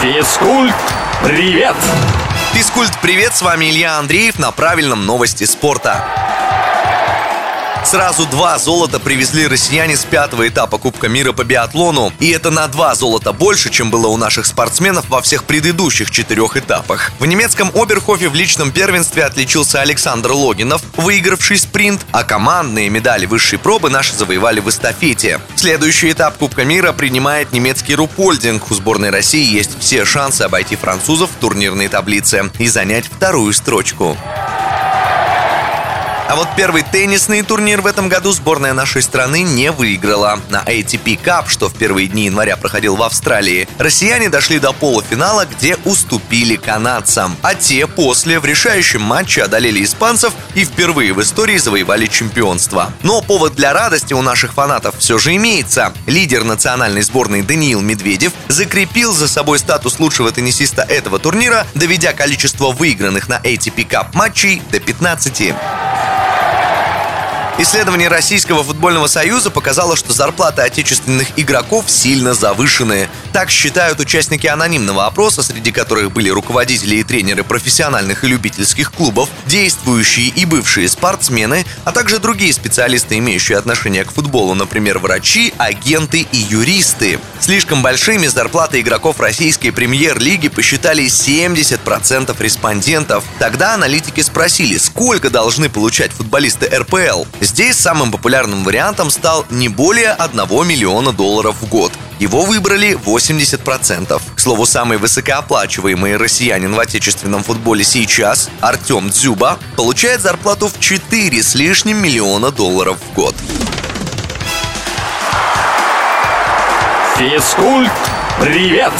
Физкульт, привет! Физкульт, привет, с вами Илья Андреев на правильном новости спорта. Сразу два золота привезли россияне с пятого этапа Кубка мира по биатлону. И это на два золота больше, чем было у наших спортсменов во всех предыдущих четырех этапах. В немецком Оберхофе в личном первенстве отличился Александр Логинов, выигравший спринт, а командные медали высшей пробы наши завоевали в эстафете. Следующий этап Кубка мира принимает немецкий Рупольдинг. У сборной России есть все шансы обойти французов в турнирной таблице и занять вторую строчку. А вот первый теннисный турнир в этом году сборная нашей страны не выиграла. На ATP Cup, что в первые дни января проходил в Австралии, россияне дошли до полуфинала, где уступили канадцам. А те после в решающем матче одолели испанцев и впервые в истории завоевали чемпионство. Но повод для радости у наших фанатов все же имеется. Лидер национальной сборной Даниил Медведев закрепил за собой статус лучшего теннисиста этого турнира, доведя количество выигранных на ATP Cup матчей до 15. Исследование Российского футбольного союза показало, что зарплаты отечественных игроков сильно завышены. Так считают участники анонимного опроса, среди которых были руководители и тренеры профессиональных и любительских клубов, действующие и бывшие спортсмены, а также другие специалисты, имеющие отношение к футболу, например, врачи, агенты и юристы. Слишком большими зарплаты игроков российской премьер-лиги посчитали 70% респондентов. Тогда аналитики спросили, сколько должны получать футболисты РПЛ. Здесь самым популярным вариантом стал не более 1 миллиона долларов в год. Его выбрали 80%. К слову, самый высокооплачиваемый россиянин в отечественном футболе сейчас, Артем Дзюба, получает зарплату в 4 с лишним миллиона долларов в год. Физкульт, привет!